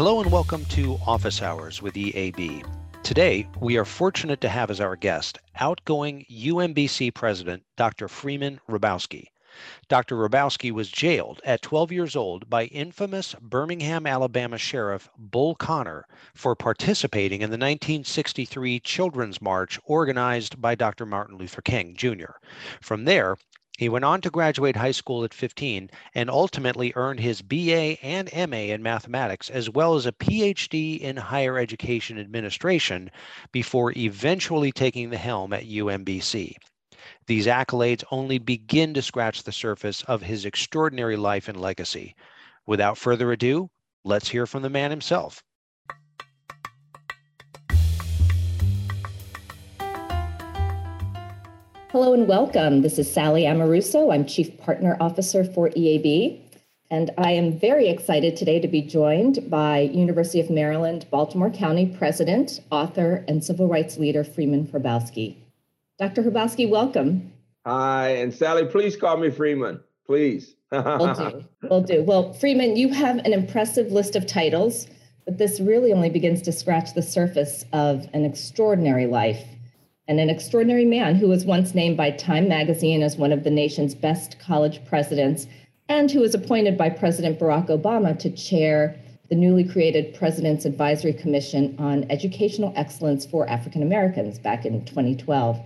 Hello and welcome to Office Hours with EAB. Today, we are fortunate to have as our guest outgoing UMBC President Dr. Freeman Hrabowski. Dr. Hrabowski was jailed at 12 years old by infamous Birmingham, Alabama Sheriff Bull Connor for participating in the 1963 Children's March organized by Dr. Martin Luther King Jr. From there, he went on to graduate high school at 15 and ultimately earned his BA and MA in mathematics, as well as a PhD in higher education administration before eventually taking the helm at UMBC. These accolades only begin to scratch the surface of his extraordinary life and legacy. Without further ado, let's hear from the man himself. Hello and welcome. This is Sally Amoruso. I'm Chief Partner Officer for EAB. And I am very excited today to be joined by University of Maryland, Baltimore County President, author, and civil rights leader Freeman Hrabowski. Dr. Hrabowski, welcome. Hi, and Sally, please call me Freeman, please. will do. Will do. Well, Freeman, you have an impressive list of titles, but this really only begins to scratch the surface of an extraordinary life and an extraordinary man who was once named by Time magazine as one of the nation's best college presidents and who was appointed by President Barack Obama to chair the newly created President's Advisory Commission on Educational Excellence for African Americans back in 2012.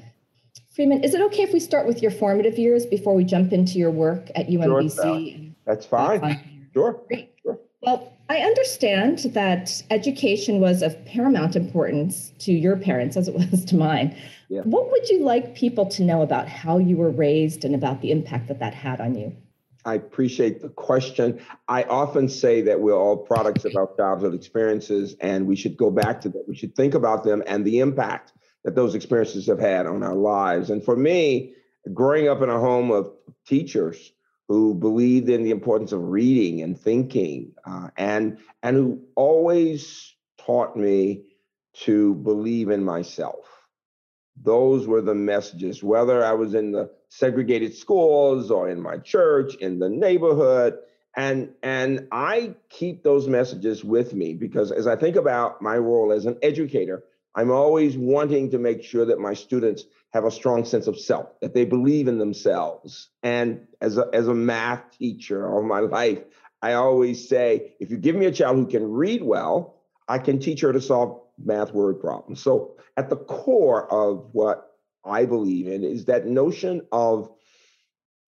Freeman, is it okay if we start with your formative years before we jump into your work at UMBC? Sure, That's fine. Sure. Great. Sure. Well, I understand that education was of paramount importance to your parents as it was to mine. Yeah. What would you like people to know about how you were raised and about the impact that that had on you? I appreciate the question. I often say that we're all products of our childhood experiences and we should go back to them. We should think about them and the impact that those experiences have had on our lives. And for me, growing up in a home of teachers who believed in the importance of reading and thinking, uh, and and who always taught me to believe in myself. Those were the messages, whether I was in the segregated schools or in my church, in the neighborhood. And, and I keep those messages with me because as I think about my role as an educator, I'm always wanting to make sure that my students have a strong sense of self, that they believe in themselves. And as a, as a math teacher all my life, I always say, if you give me a child who can read well, I can teach her to solve math word problems. So at the core of what I believe in is that notion of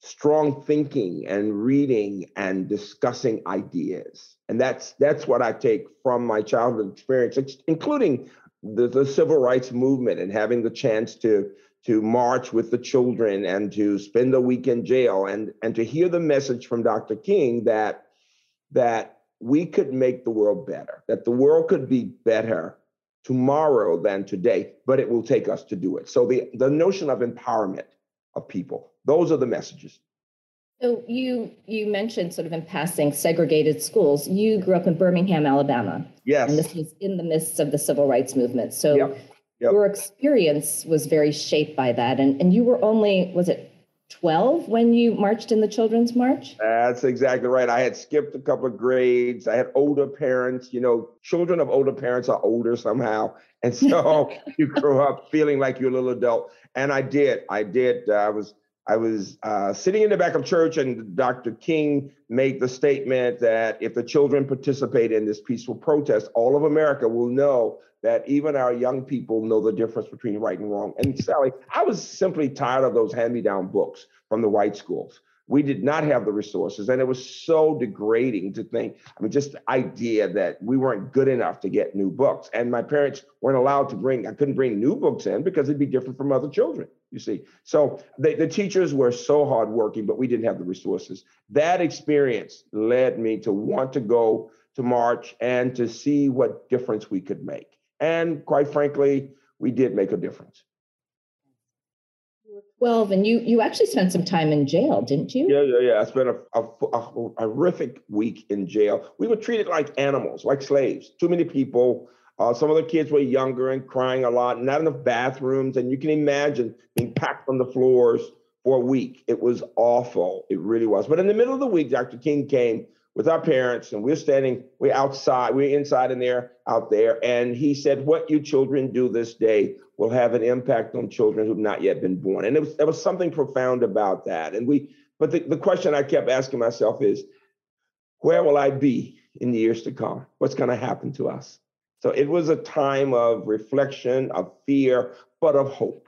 strong thinking and reading and discussing ideas. And that's that's what I take from my childhood experience, including the, the civil rights movement and having the chance to to march with the children and to spend a week in jail and and to hear the message from Dr. King that that we could make the world better, that the world could be better tomorrow than today, but it will take us to do it. So the the notion of empowerment of people, those are the messages. So you you mentioned sort of in passing segregated schools. You grew up in Birmingham, Alabama. Yes. And this was in the midst of the civil rights movement. So yep. Yep. your experience was very shaped by that. And and you were only, was it 12 when you marched in the children's march? That's exactly right. I had skipped a couple of grades. I had older parents. You know, children of older parents are older somehow. And so you grow up feeling like you're a little adult. And I did. I did. Uh, I was I was uh, sitting in the back of church, and Dr. King made the statement that if the children participate in this peaceful protest, all of America will know that even our young people know the difference between right and wrong. And Sally, I was simply tired of those hand me down books from the white schools. We did not have the resources and it was so degrading to think i mean just the idea that we weren't good enough to get new books. And my parents weren't allowed to bring i couldn't bring new books in because it'd be different from other children you see. So they, the teachers were so hardworking but we didn't have the resources. That experience led me to want to go to march and to see what difference we could make and quite frankly we did make a difference. 12 and you you actually spent some time in jail didn't you? Yeah yeah yeah. I spent a, a, a, horrific week in jail. We were treated like animals like slaves. Too many people. Uh, some of the kids were younger and crying a lot not enough bathrooms and you can imagine being packed on the floors for a week. It was awful. It really was. But in the middle of the week dr king came with our parents, and we're standing, we're outside, we're inside and there, out there. And he said, What you children do this day will have an impact on children who've not yet been born. And it was, there was something profound about that. And we, but the, the question I kept asking myself is, where will I be in the years to come? What's going to happen to us? So it was a time of reflection, of fear, but of hope,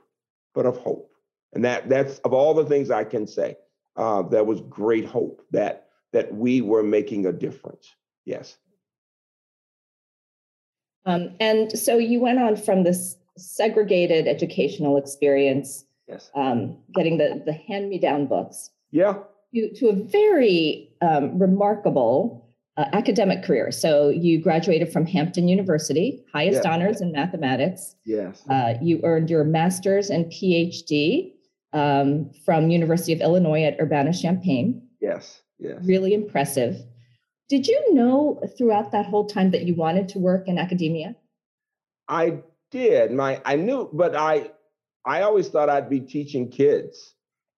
but of hope. And that that's of all the things I can say, uh, was great hope that that we were making a difference. Yes. Um, and so you went on from this segregated educational experience, yes, um, getting the the hand me down books, yeah, to, to a very um, remarkable uh, academic career. So you graduated from Hampton University, highest Yeah. honors in mathematics. yes, Uh, you earned your master's and PhD um, from University of Illinois at Urbana-Champaign. yes, yes. Really impressive. Did you know throughout that whole time that you wanted to work in academia? I did. My I knew, but I I always thought I'd be teaching kids.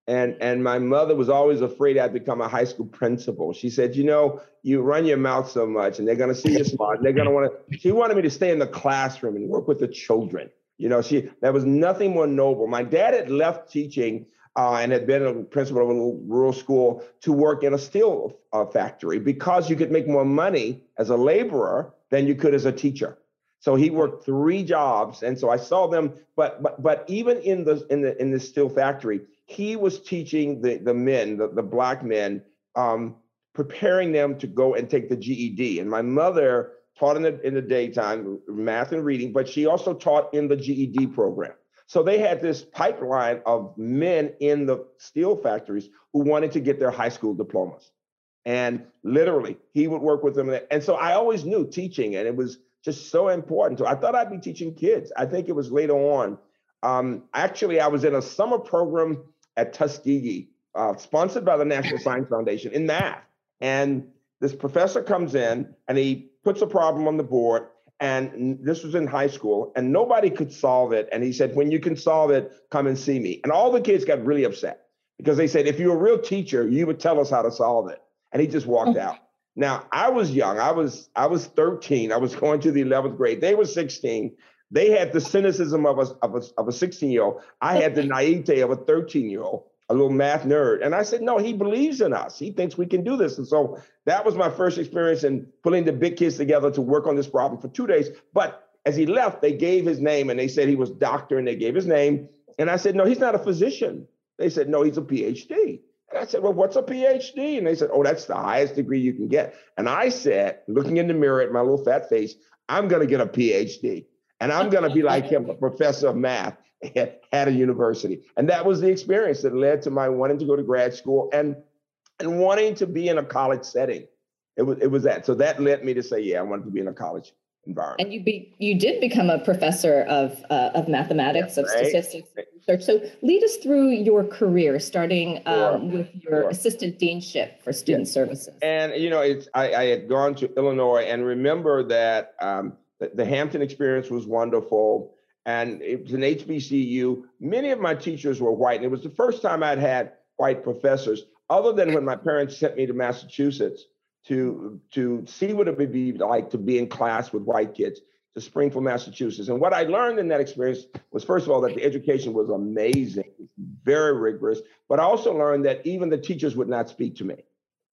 And and my mother was always afraid I'd become a high school principal. She said, you know, you run your mouth so much and they're gonna see you smart. And they're gonna want to she wanted me to stay in the classroom and work with the children. You know, she there was nothing more noble. My dad had left teaching uh, and had been a principal of a rural school to work in a steel uh, factory because you could make more money as a laborer than you could as a teacher. So he worked three jobs, and so I saw them. But but but even in the in the in the steel factory, he was teaching the the men, the, the black men, um, preparing them to go and take the GED. And my mother taught in the in the daytime math and reading, but she also taught in the GED program. So they had this pipeline of men in the steel factories who wanted to get their high school diplomas. And literally, he would work with them. And so I always knew teaching, and it was just so important. So I thought I'd be teaching kids. I think it was later on. Um, actually, I was in a summer program at Tuskegee, uh, sponsored by the National Science Foundation in math. And this professor comes in and he puts a problem on the board. And this was in high school, and nobody could solve it. And he said, When you can solve it, come and see me. And all the kids got really upset because they said, If you were a real teacher, you would tell us how to solve it. And he just walked mm-hmm. out. Now I was young. I was I was 13. I was going to the 11th grade. They were 16. They had the cynicism of a of a, of a 16 year old. I had the naivete of a 13 year old, a little math nerd. And I said, no, he believes in us. He thinks we can do this. And so that was my first experience in pulling the big kids together to work on this problem for two days. But as he left, they gave his name and they said he was doctor and they gave his name. And I said, no, he's not a physician. They said, no, he's a PhD. And I said, Well, what's a PhD? And they said, Oh, that's the highest degree you can get. And I said, looking in the mirror at my little fat face, I'm going to get a PhD. And I'm going to be like him, a professor of math at, at a university. And that was the experience that led to my wanting to go to grad school and, and wanting to be in a college setting. It was, it was that. So that led me to say, Yeah, I wanted to be in a college environment. And you be you did become a professor of uh, of mathematics, of Right. statistics, research. So lead us through your career, starting um, with your Sure. assistant deanship for student services. And you know, it's I, I had gone to Illinois and remember that um, the, Hampton experience was wonderful, and it was an HBCU. Many of my teachers were white, and it was the first time I'd had white professors, other than when my parents sent me to Massachusetts to to see what it would be like to be in class with white kids to Springfield, Massachusetts. And what I learned in that experience was, first of all, that the education was amazing, very rigorous, but I also learned that even the teachers would not speak to me.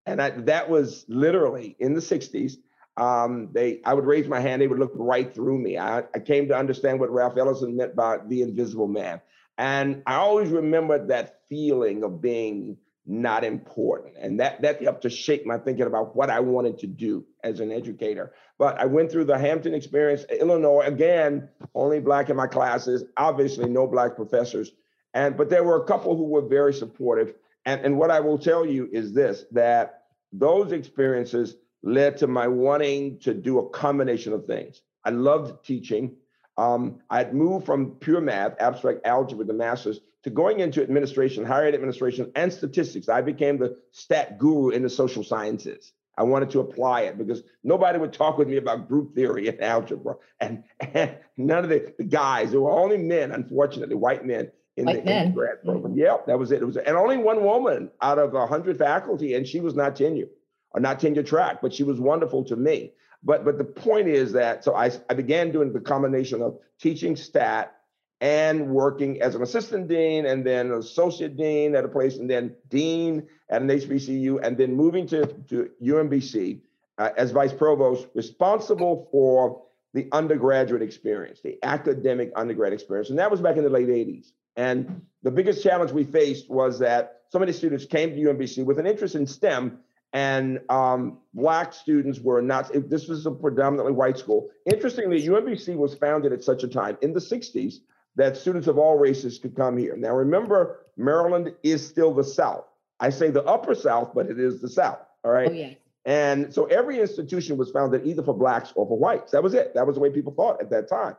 And I, that was literally in the 60s. Um, they, I would raise my hand, they would look right through me. I, I came to understand what Ralph Ellison meant by the invisible man. And I always remembered that feeling of being not important. And that, that helped to shape my thinking about what I wanted to do as an educator. But I went through the Hampton experience, Illinois, again, only black in my classes, obviously no black professors. And but there were a couple who were very supportive. And, and what I will tell you is this that those experiences led to my wanting to do a combination of things. I loved teaching. Um, I had moved from pure math, abstract algebra, the masters, to going into administration, higher ed administration, and statistics. I became the stat guru in the social sciences. I wanted to apply it because nobody would talk with me about group theory and algebra. And, and none of the, the guys, there were only men, unfortunately, white men in, White the, in men. grad program. Yep, that was it. It was, and only one woman out of a hundred faculty, and she was not tenured. Or not tenure track, but she was wonderful to me. But but the point is that so I, I began doing the combination of teaching stat and working as an assistant dean and then associate dean at a place and then dean at an HBCU and then moving to, to UMBC uh, as vice provost responsible for the undergraduate experience, the academic undergrad experience. And that was back in the late 80s. And the biggest challenge we faced was that so many students came to UMBC with an interest in STEM and um, black students were not this was a predominantly white school interestingly umbc was founded at such a time in the 60s that students of all races could come here. Now, remember, Maryland is still the South. I say the upper South, but it is the South. All right. Oh, yeah. And so every institution was founded either for blacks or for whites. That was it. That was the way people thought at that time.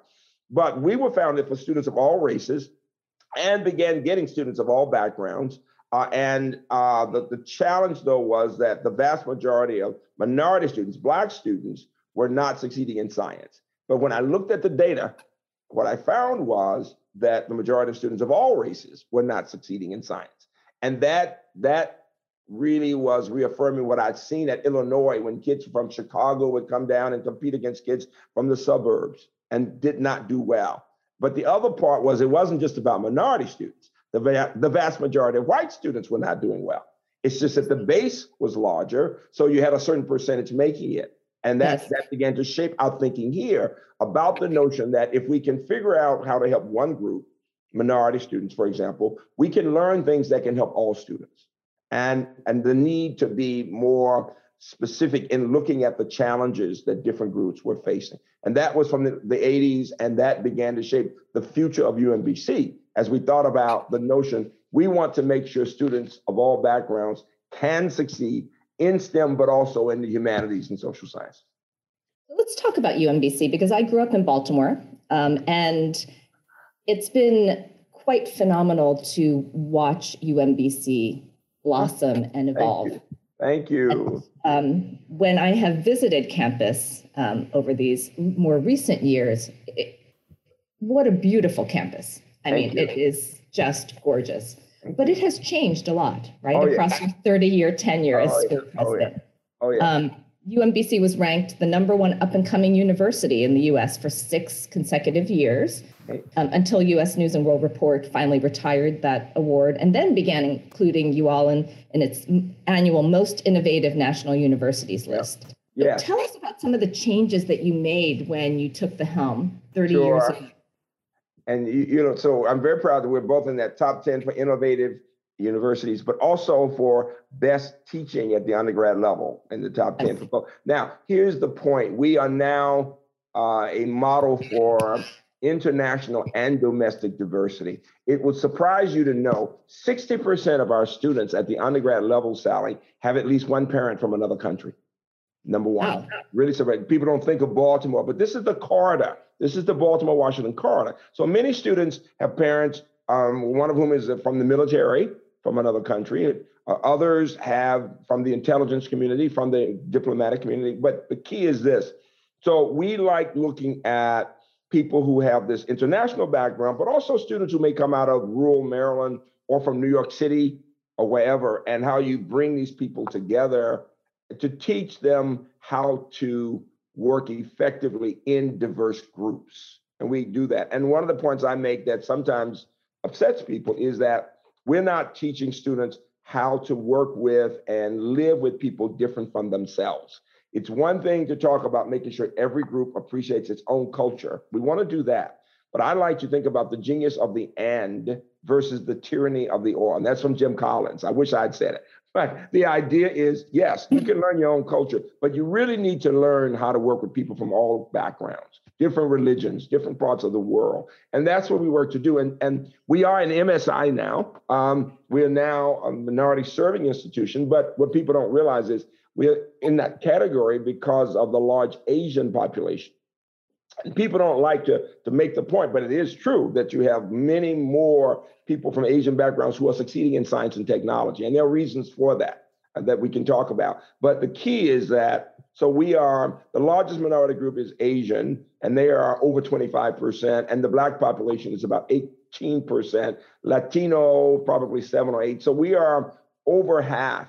But we were founded for students of all races and began getting students of all backgrounds. Uh, and uh, the, the challenge, though, was that the vast majority of minority students, black students, were not succeeding in science. But when I looked at the data, what I found was that the majority of students of all races were not succeeding in science. And that that really was reaffirming what I'd seen at Illinois when kids from Chicago would come down and compete against kids from the suburbs and did not do well. But the other part was it wasn't just about minority students. The, va- the vast majority of white students were not doing well. It's just that the mm-hmm. base was larger, so you had a certain percentage making it. And that, yes. that began to shape our thinking here about the notion that if we can figure out how to help one group, minority students, for example, we can learn things that can help all students. And, and the need to be more specific in looking at the challenges that different groups were facing. And that was from the, the 80s, and that began to shape the future of UMBC as we thought about the notion we want to make sure students of all backgrounds can succeed in STEM, but also in the humanities and social sciences. Let's talk about UMBC because I grew up in Baltimore um, and it's been quite phenomenal to watch UMBC blossom and evolve. Thank you. Thank you. And, um, when I have visited campus um, over these more recent years, it, what a beautiful campus. I Thank mean, you. it is just gorgeous. But it has changed a lot, right? Oh, Across yeah. your 30 year tenure oh, as school yeah. president. Oh, yeah. Oh, yeah. Um, UMBC was ranked the number one up and coming university in the US for six consecutive years um, until US News and World Report finally retired that award and then began including you all in, in its annual Most Innovative National Universities list. Yeah. tell us about some of the changes that you made when you took the helm 30 sure. years ago and you, you know, so I'm very proud that we're both in that top 10 for innovative universities, but also for best teaching at the undergrad level in the top 10. For now, here's the point. We are now uh, a model for international and domestic diversity. It would surprise you to know 60% of our students at the undergrad level, Sally, have at least one parent from another country. Number one, wow. really surprising. People don't think of Baltimore, but this is the corridor. This is the Baltimore Washington corridor. So many students have parents, um, one of whom is from the military from another country. Uh, others have from the intelligence community, from the diplomatic community. But the key is this. So we like looking at people who have this international background, but also students who may come out of rural Maryland or from New York City or wherever, and how you bring these people together to teach them how to work effectively in diverse groups. And we do that. And one of the points I make that sometimes upsets people is that we're not teaching students how to work with and live with people different from themselves. It's one thing to talk about making sure every group appreciates its own culture. We want to do that. But I like to think about the genius of the and versus the tyranny of the or. And that's from Jim Collins. I wish I'd said it. But the idea is yes, you can learn your own culture, but you really need to learn how to work with people from all backgrounds, different religions, different parts of the world. And that's what we work to do. And, and we are an MSI now. Um, we are now a minority serving institution. But what people don't realize is we're in that category because of the large Asian population. And people don't like to, to make the point, but it is true that you have many more people from Asian backgrounds who are succeeding in science and technology. And there are reasons for that uh, that we can talk about. But the key is that so we are the largest minority group is Asian, and they are over 25%, and the black population is about 18%, Latino probably seven or eight. So we are over half,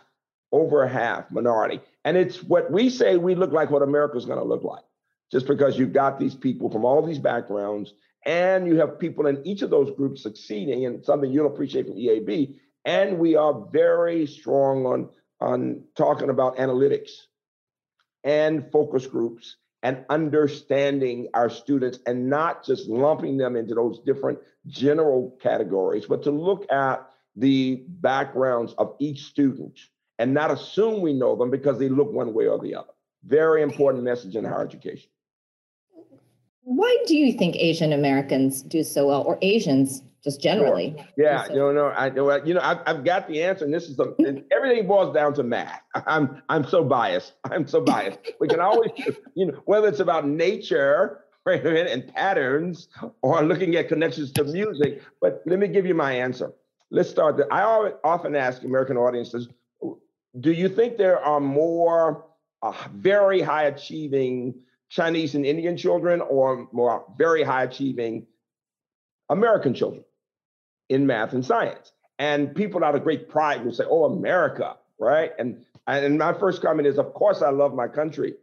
over half minority. And it's what we say we look like what America's going to look like, just because you've got these people from all these backgrounds and you have people in each of those groups succeeding and something you'll appreciate from EAB. And we are very strong on, on talking about analytics and focus groups and understanding our students and not just lumping them into those different general categories, but to look at the backgrounds of each student and not assume we know them because they look one way or the other. Very important message in higher education. Why do you think Asian Americans do so well, or Asians just generally? Sure. Yeah, so you know, no, I know, you know, I've, I've got the answer, and this is the everything boils down to math. I'm I'm so biased. I'm so biased. We can always, you know, whether it's about nature right, and patterns or looking at connections to music. But let me give you my answer. Let's start. The, I often ask American audiences, do you think there are more uh, very high achieving Chinese and Indian children or more very high achieving American children in math and science. And people out of great pride will say, oh, America, right? And, and my first comment is, of course, I love my country.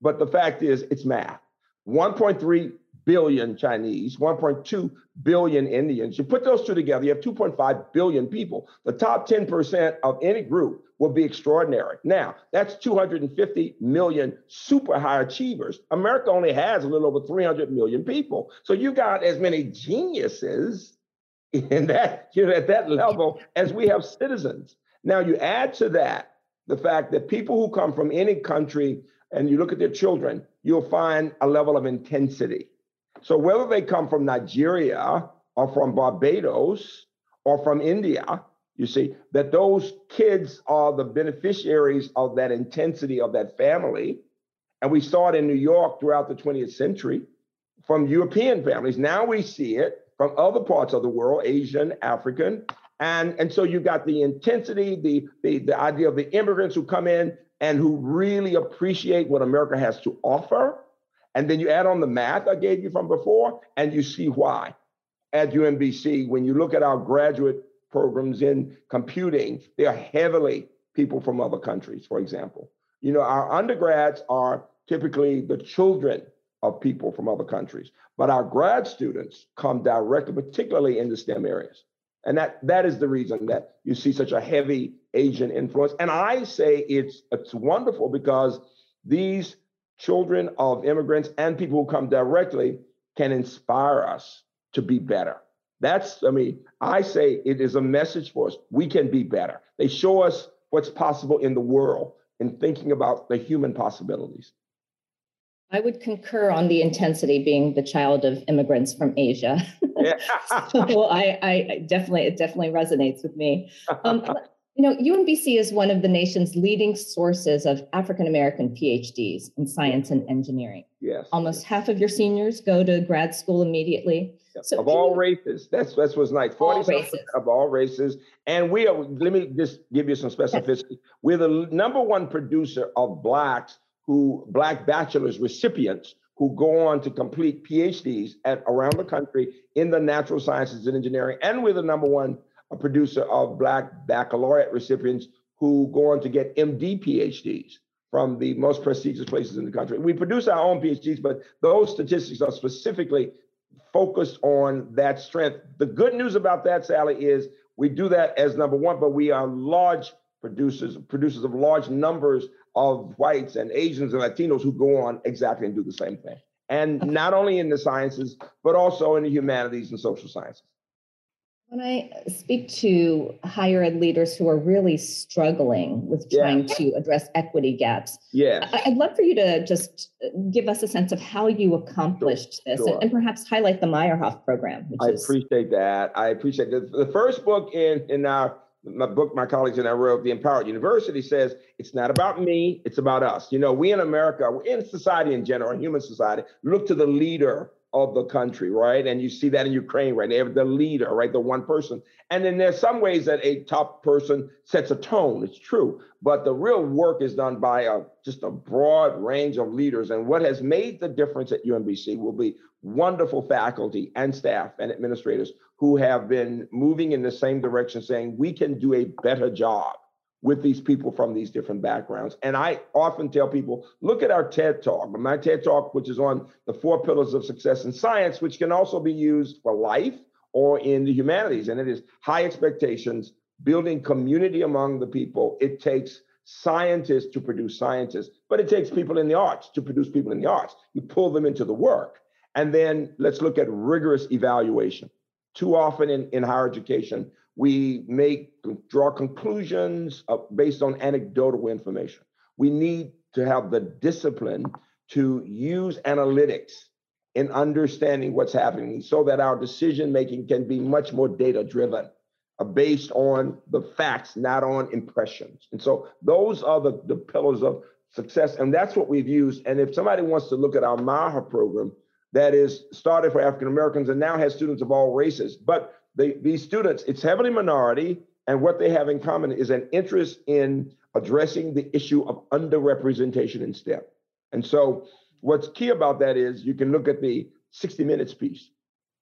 But the fact is, it's math. 1.3 billion Chinese, 1.2 billion Indians. You put those two together, you have 2.5 billion people. The top 10% of any group will be extraordinary. Now, that's 250 million super high achievers. America only has a little over 300 million people. So you got as many geniuses in that, you know, at that level as we have citizens. Now you add to that the fact that people who come from any country and you look at their children, you'll find a level of intensity. So whether they come from Nigeria or from Barbados or from India, you see, that those kids are the beneficiaries of that intensity of that family. And we saw it in New York throughout the 20th century from European families. Now we see it from other parts of the world, Asian, African. And, and so you got the intensity, the, the, the idea of the immigrants who come in and who really appreciate what America has to offer and then you add on the math I gave you from before, and you see why. At UMBC, when you look at our graduate programs in computing, they are heavily people from other countries, for example. You know, our undergrads are typically the children of people from other countries, but our grad students come directly, particularly in the STEM areas. And that, that is the reason that you see such a heavy Asian influence. And I say it's, it's wonderful because these children of immigrants and people who come directly can inspire us to be better. That's, I mean, I say it is a message for us. We can be better. They show us what's possible in the world in thinking about the human possibilities. I would concur on the intensity being the child of immigrants from Asia. Yeah. so I, I definitely, it definitely resonates with me. Um, You know, UMBC is one of the nation's leading sources of African American PhDs in science and engineering. Yes. Almost half of your seniors go to grad school immediately. Yep. So of all you, races, that's that's what's nice. Forty races. of all races, and we are. Let me just give you some specificity. We're the number one producer of blacks who black bachelor's recipients who go on to complete PhDs at around the country in the natural sciences and engineering, and we're the number one a producer of Black baccalaureate recipients who go on to get MD PhDs from the most prestigious places in the country. We produce our own PhDs, but those statistics are specifically focused on that strength. The good news about that, Sally, is we do that as number one, but we are large producers, producers of large numbers of whites and Asians and Latinos who go on exactly and do the same thing. And not only in the sciences, but also in the humanities and social sciences. When I speak to higher ed leaders who are really struggling with trying yeah. to address equity gaps, yeah, I'd love for you to just uh, give us a sense of how you accomplished this sure. and, and, perhaps highlight the Meyerhoff program. I is... appreciate that. I appreciate that. The first book in, in our my book, my colleagues and I wrote, The Empowered University, says it's not about me, it's about us. You know, we in America, we in society in general, in human society, look to the leader of the country, right? And you see that in Ukraine, right? They have the leader, right? The one person. And then there's some ways that a top person sets a tone. It's true. But the real work is done by a, just a broad range of leaders. And what has made the difference at UMBC will be wonderful faculty and staff and administrators who have been moving in the same direction, saying we can do a better job with these people from these different backgrounds. And I often tell people, look at our TED Talk, my TED Talk, which is on the four pillars of success in science, which can also be used for life or in the humanities. And it is high expectations, building community among the people. It takes scientists to produce scientists, but it takes people in the arts to produce people in the arts. You pull them into the work. And then let's look at rigorous evaluation. Too often in, in higher education, we make draw conclusions based on anecdotal information. We need to have the discipline to use analytics in understanding what's happening so that our decision making can be much more data driven uh, based on the facts, not on impressions. And so those are the, the pillars of success. And that's what we've used. And if somebody wants to look at our Meyerhoff program, that is started for African Americans and now has students of all races. But they, these students, it's heavily minority, and what they have in common is an interest in addressing the issue of underrepresentation in STEM. And so, what's key about that is you can look at the 60 Minutes piece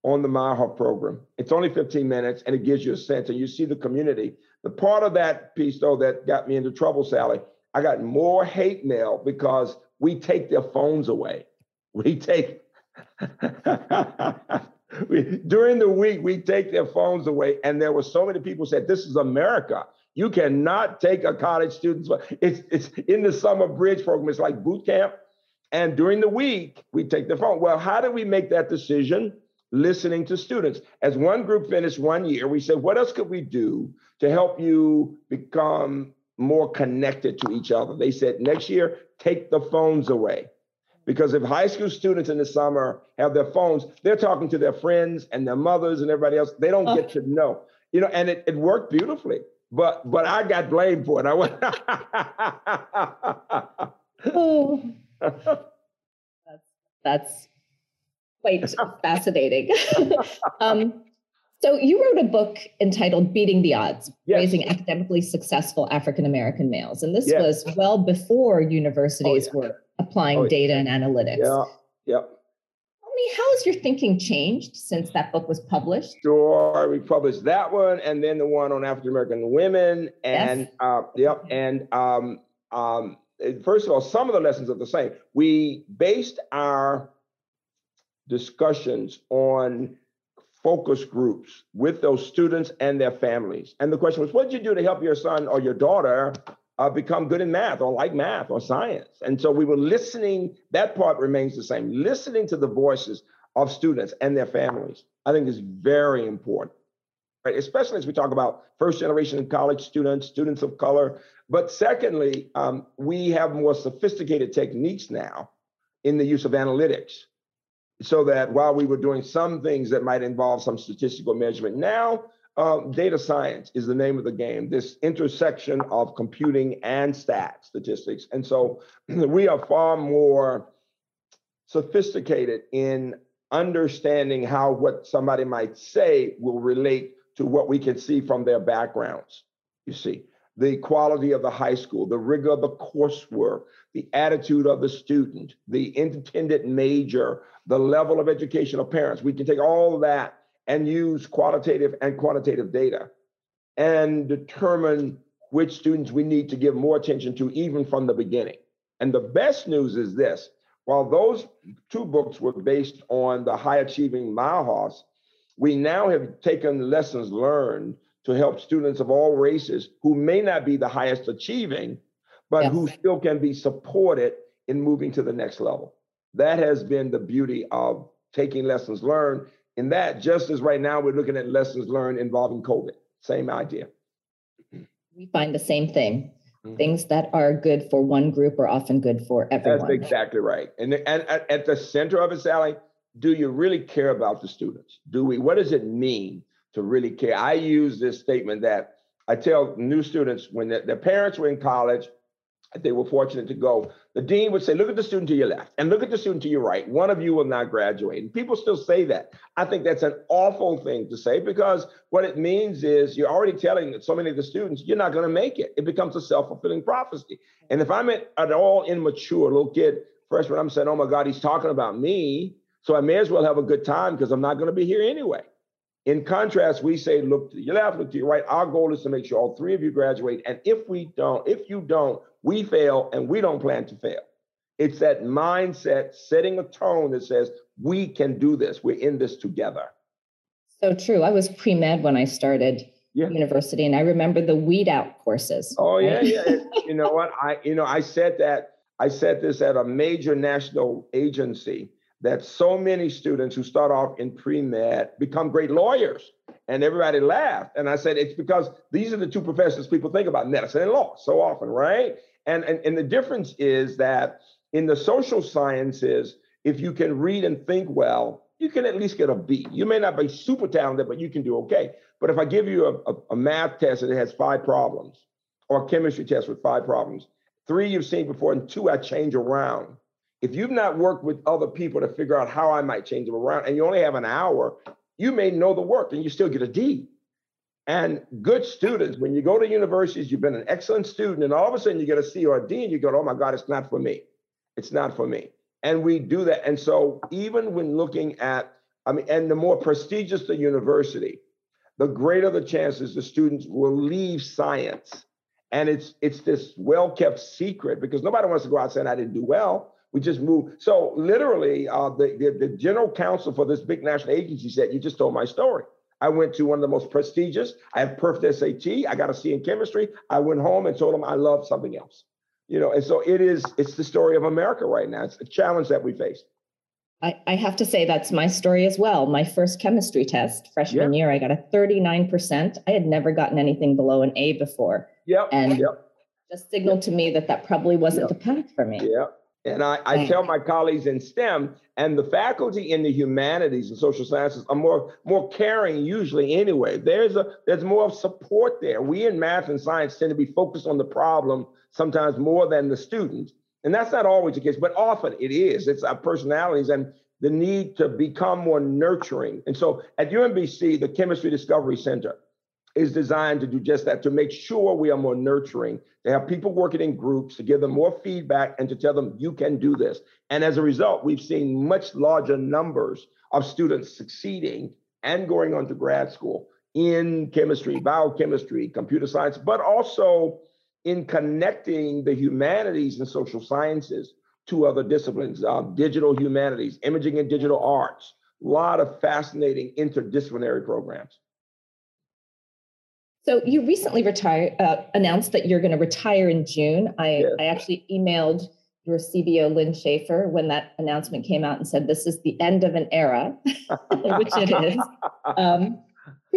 on the Meyerhoff program. It's only 15 minutes, and it gives you a sense, and you see the community. The part of that piece, though, that got me into trouble, Sally, I got more hate mail because we take their phones away. We take we, during the week, we take their phones away, and there were so many people said, "This is America. You cannot take a college student's. It's it's in the summer bridge program. It's like boot camp, and during the week we take the phone. Well, how do we make that decision? Listening to students. As one group finished one year, we said, "What else could we do to help you become more connected to each other?" They said, "Next year, take the phones away." Because if high school students in the summer have their phones, they're talking to their friends and their mothers and everybody else. They don't get to know, you know, and it, it worked beautifully. But but I got blamed for it. I went. oh, that's, that's quite fascinating. um, so you wrote a book entitled Beating the Odds, yes. Raising Academically Successful African American Males. And this yes. was well before universities oh, yeah. were applying oh, data and analytics. Yeah, yeah. Tell me, how has your thinking changed since that book was published? Sure, we published that one, and then the one on African American women, and yes. uh, yep, and um, um, first of all, some of the lessons are the same. We based our discussions on focus groups with those students and their families. And the question was, what did you do to help your son or your daughter uh, become good in math or like math or science. And so we were listening, that part remains the same. Listening to the voices of students and their families, I think is very important, right? Especially as we talk about first generation college students, students of color. But secondly, um, we have more sophisticated techniques now in the use of analytics. So that while we were doing some things that might involve some statistical measurement, now um, data science is the name of the game, this intersection of computing and stats, statistics. And so we are far more sophisticated in understanding how what somebody might say will relate to what we can see from their backgrounds. You see, the quality of the high school, the rigor of the coursework, the attitude of the student, the intended major, the level of education of parents. We can take all of that and use qualitative and quantitative data and determine which students we need to give more attention to even from the beginning. And the best news is this while those two books were based on the high achieving Meyerhoffs, we now have taken lessons learned to help students of all races who may not be the highest achieving, but yes. who still can be supported in moving to the next level. That has been the beauty of taking lessons learned in that, just as right now we're looking at lessons learned involving COVID, same idea. We find the same thing. Mm-hmm. Things that are good for one group are often good for everyone. That's exactly right. And, and, and at the center of it, Sally, do you really care about the students? Do we? What does it mean to really care? I use this statement that I tell new students when their parents were in college they were fortunate to go, the dean would say, Look at the student to your left and look at the student to your right. One of you will not graduate. And people still say that. I think that's an awful thing to say because what it means is you're already telling so many of the students, you're not going to make it. It becomes a self fulfilling prophecy. And if I'm at, at all immature, little kid, freshman, I'm saying, Oh my God, he's talking about me. So I may as well have a good time because I'm not going to be here anyway. In contrast, we say, look to your left, look to your right. Our goal is to make sure all three of you graduate. And if we don't, if you don't, we fail and we don't plan to fail. It's that mindset setting a tone that says, we can do this. We're in this together. So true. I was pre med when I started yeah. university, and I remember the weed out courses. Oh right? yeah, yeah. you know what? I you know I said that I said this at a major national agency that so many students who start off in pre med become great lawyers, and everybody laughed. And I said it's because these are the two professions people think about: medicine and law, so often, right? And and and the difference is that in the social sciences, if you can read and think well, you can at least get a B. You may not be super talented, but you can do okay. But if I give you a, a, a math test that has five problems, or a chemistry test with five problems, three you've seen before, and two I change around. If you've not worked with other people to figure out how I might change them around, and you only have an hour, you may know the work and you still get a D. And good students, when you go to universities, you've been an excellent student, and all of a sudden you get a C or a D, and you go, oh my God, it's not for me. It's not for me. And we do that. And so even when looking at, I mean, and the more prestigious the university, the greater the chances the students will leave science. And it's it's this well-kept secret because nobody wants to go out saying I didn't do well. We just move. So literally, uh, the, the, the general counsel for this big national agency said, "You just told my story." I went to one of the most prestigious. I have perfect SAT. I got a C in chemistry. I went home and told them I love something else you know and so it is it's the story of america right now it's a challenge that we face I, I have to say that's my story as well. My first chemistry test freshman yeah. year, I got a 39%. I had never gotten anything below an A before. Yep. And yep. just signaled to me that that probably wasn't yep. the path for me. Yeah. And I, I hmm. tell my colleagues in STEM and the faculty in the humanities and social sciences are more more caring usually anyway. There's a there's more of support there. We in math and science tend to be focused on the problem sometimes more than the students. And that's not always the case, but often it is. It's our personalities and the need to become more nurturing. And so at UMBC, the Chemistry Discovery Center is designed to do just that, to make sure we are more nurturing, to have people working in groups, to give them more feedback and to tell them, you can do this. And as a result, we've seen much larger numbers of students succeeding and going on to grad school in chemistry, biochemistry, computer science, but also in connecting the humanities and social sciences to other disciplines, uh, digital humanities, imaging and digital arts, a lot of fascinating interdisciplinary programs. So you recently retired, uh, announced that you're going to retire in June. I, yes. I actually emailed your CBO, Lynne Schaefer, when that announcement came out and said, this is the end of an era, which it is. Um,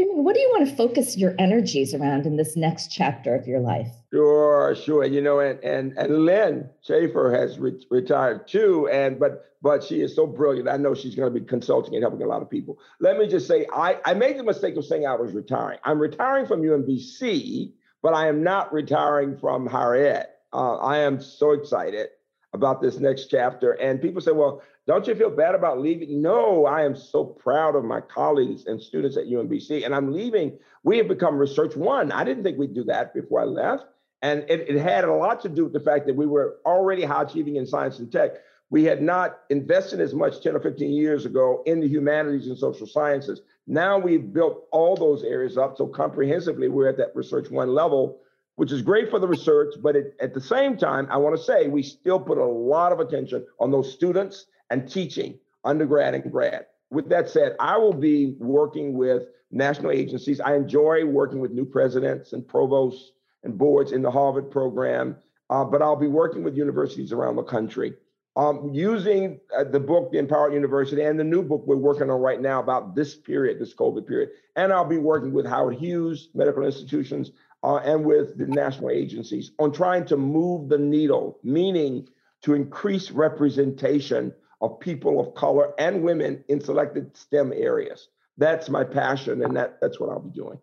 What do you want to focus your energies around in this next chapter of your life? Sure, sure. You know, and and and Lynne Schaefer has re- retired too, and but but she is so brilliant. I know she's going to be consulting and helping a lot of people. Let me just say, I I made the mistake of saying I was retiring. I'm retiring from UMBC, but I am not retiring from higher ed. Uh, I am so excited about this next chapter. And people say, well, don't you feel bad about leaving? No, I am so proud of my colleagues and students at UMBC. And I'm leaving. We have become Research One. I didn't think we'd do that before I left. And it, it had a lot to do with the fact that we were already high achieving in science and tech. We had not invested as much 10 or 15 years ago in the humanities and social sciences. Now we've built all those areas up so comprehensively, we're at that Research One level which is great for the research, but it, at the same time, I want to say we still put a lot of attention on those students and teaching, undergrad and grad. With that said, I will be working with national agencies. I enjoy working with new presidents and provosts and boards in the Harvard program, uh, but I'll be working with universities around the country. Um, using uh, the book, The Empowered University, and the new book we're working on right now about this period, this COVID period. And I'll be working with Howard Hughes Medical Institutions uh, and with the national agencies on trying to move the needle, meaning to increase representation of people of color and women in selected STEM areas. That's my passion, and that, that's what I'll be doing.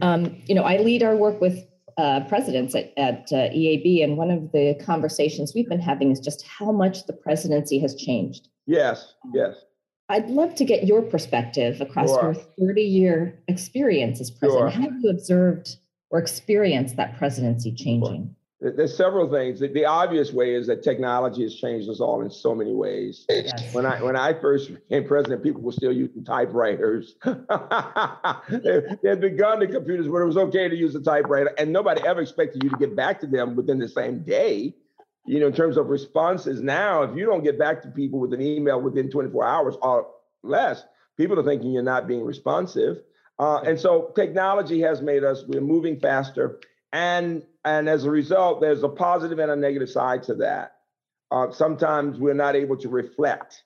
Um, you know, I lead our work with uh, presidents at, at uh, EAB, and one of the conversations we've been having is just how much the presidency has changed. Yes, yes. I'd love to get your perspective across sure. your 30 year experience as president. Sure. How have you observed or experienced that presidency changing? Sure. There's several things. The, the, obvious way is that technology has changed us all in so many ways. Yes. When I when I first became president, people were still using typewriters. they, they had begun the computers where it was okay to use a typewriter, and nobody ever expected you to get back to them within the same day. You know, in terms of responses, now if you don't get back to people with an email within 24 hours or less, people are thinking you're not being responsive. Uh, and so technology has made us we're moving faster and and as a result, there's a positive and a negative side to that. Uh, sometimes we're not able to reflect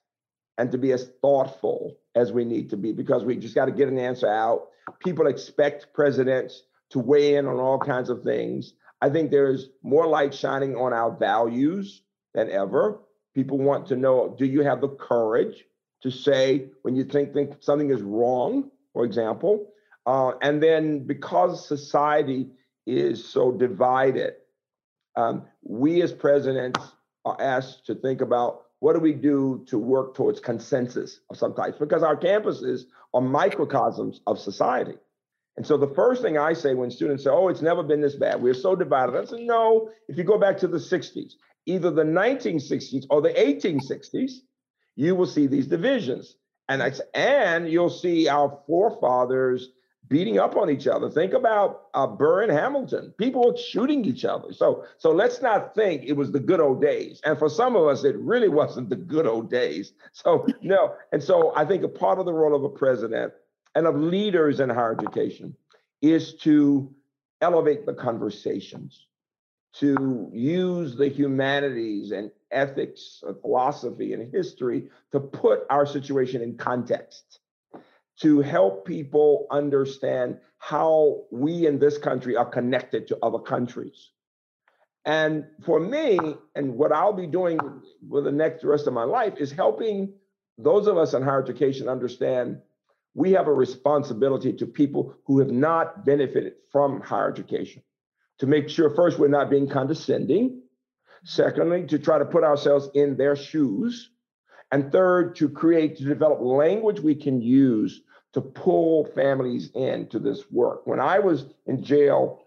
and to be as thoughtful as we need to be because we just got to get an answer out. People expect presidents to weigh in on all kinds of things. I think there's more light shining on our values than ever. People want to know do you have the courage to say when you think, think something is wrong, for example? Uh, and then because society is so divided. Um, we as presidents are asked to think about what do we do to work towards consensus of some types because our campuses are microcosms of society. And so the first thing I say when students say, oh, it's never been this bad, we're so divided, I say, no, if you go back to the 60s, either the 1960s or the 1860s, you will see these divisions. And, and you'll see our forefathers beating up on each other. Think about uh, Burr and Hamilton. People were shooting each other. So, so let's not think it was the good old days. And for some of us, it really wasn't the good old days. So no. And so I think a part of the role of a president and of leaders in higher education is to elevate the conversations, to use the humanities and ethics, philosophy and history to put our situation in context to help people understand how we in this country are connected to other countries. And for me, and what I'll be doing for the next rest of my life is helping those of us in higher education understand we have a responsibility to people who have not benefited from higher education to make sure first we're not being condescending secondly to try to put ourselves in their shoes and third to create to develop language we can use to pull families into this work. When I was in jail,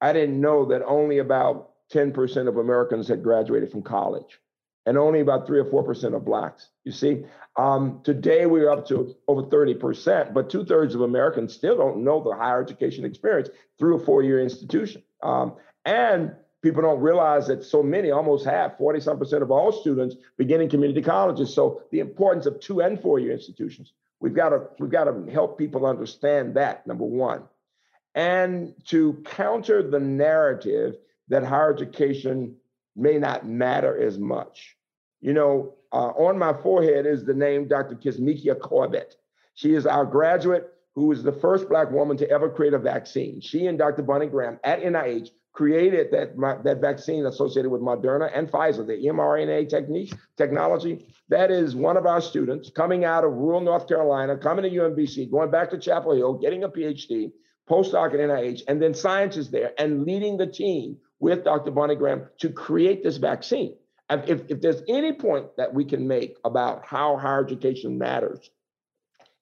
I didn't know that only about 10% of Americans had graduated from college and only about three or 4% of Blacks. You see, um, today we're up to over 30%, but two thirds of Americans still don't know the higher education experience through a four year institution. Um, and people don't realize that so many, almost half, 40 some percent of all students begin in community colleges. So the importance of two and four year institutions. We've got to we've got to help people understand that number one, and to counter the narrative that higher education may not matter as much. You know, uh, on my forehead is the name Dr. Kizzmekia Corbett. She is our graduate who was the first Black woman to ever create a vaccine. She and Dr. Barney Graham at NIH created that, that vaccine associated with Moderna and Pfizer, the mRNA technique, technology. That is one of our students coming out of rural North Carolina, coming to UMBC, going back to Chapel Hill, getting a PhD, postdoc at NIH, and then scientists there and leading the team with Dr. Barney Graham to create this vaccine. And if, if there's any point that we can make about how higher education matters,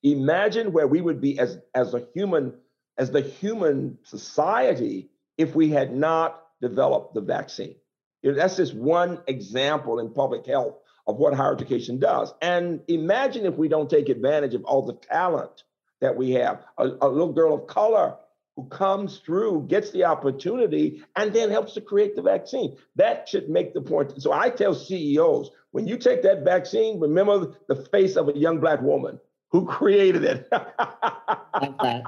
imagine where we would be as, as a human, as the human society if we had not developed the vaccine. You know, that's just one example in public health of what higher education does. And imagine if we don't take advantage of all the talent that we have. A, a, little girl of color who comes through, gets the opportunity, and then helps to create the vaccine. That should make the point. So I tell CEOs when you take that vaccine, remember the face of a young Black woman who created it. that.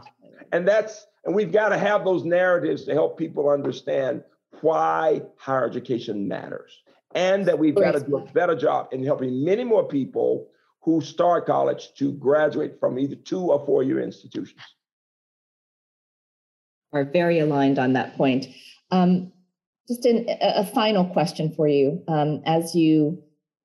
And that's and we've got to have those narratives to help people understand why higher education matters and that we've got to do a better job in helping many more people who start college to graduate from either two or four year institutions. Are very aligned on that point. Um, just in, a, final question for you. Um, as you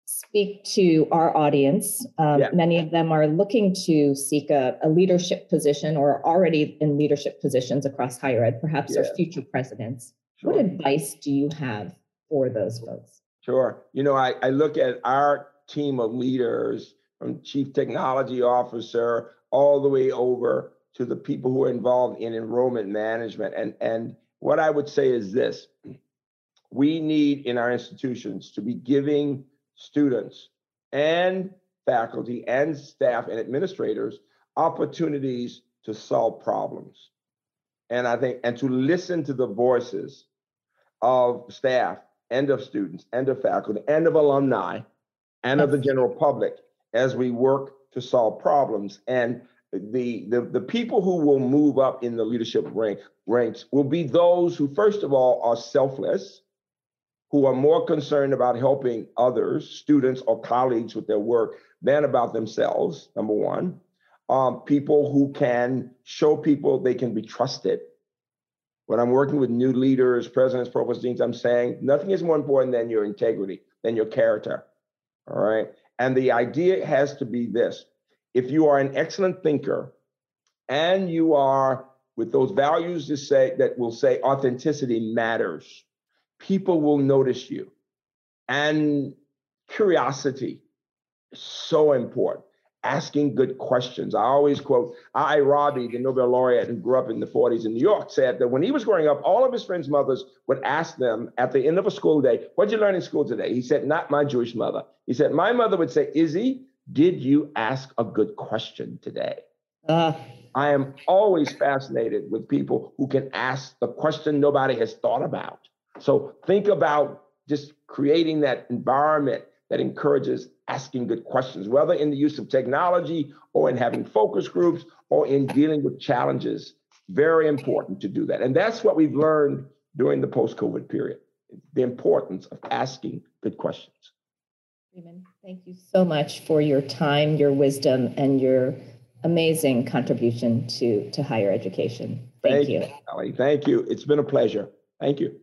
speak to our audience. Um, yeah. Many of them are looking to seek a, a, leadership position or already in leadership positions across higher ed, perhaps yeah. are future presidents. Sure. What advice do you have for those folks? Sure. You know, I, I look at our team of leaders from chief technology officer all the way over to the people who are involved in enrollment management. And, and what I would say is this we need in our institutions to be giving students and faculty and staff and administrators opportunities to solve problems. And I think, and to listen to the voices of staff and of students and of faculty and of alumni and of the general public as we work to solve problems. And the, the, the people who will move up in the leadership rank, ranks will be those who, first of all, are selfless, who are more concerned about helping others, students or colleagues with their work than about themselves, number one. Um, people who can show people they can be trusted. When I'm working with new leaders, presidents, provost deans, I'm saying nothing is more important than your integrity, than your character. All right. And the idea has to be this if you are an excellent thinker and you are with those values to say that will say authenticity matters, people will notice you. And curiosity is so important. Asking good questions. I always quote I. Rabi, the Nobel laureate who grew up in the 40s in New York, said that when he was growing up, all of his friends' mothers would ask them at the end of a school day, What'd you learn in school today? He said, Not my Jewish mother. He said, My mother would say, Izzy, did you ask a good question today? Uh, I am always fascinated with people who can ask the question nobody has thought about. So think about just creating that environment that encourages asking good questions, whether in the use of technology or in having focus groups or in dealing with challenges. Very important to do that. And that's what we've learned during the post COVID period the importance of asking good questions. Freeman, thank you so much for your time, your wisdom, and your amazing contribution to, to higher education. Thank, thank you. you Thank you. It's been a pleasure. Thank you.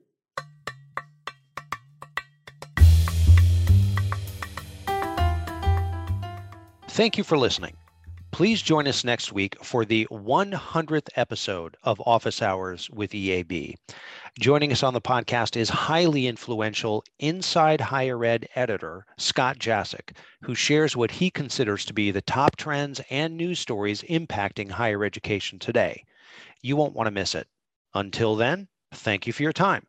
Thank you for listening. Please join us next week for the 100th episode of Office Hours with EAB. Joining us on the podcast is highly influential Inside Higher Ed editor Scott Jaschik, who shares what he considers to be the top trends and news stories impacting higher education today. You won't want to miss it. Until then, thank you for your time.